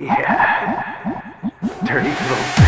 Yeah. Dirty little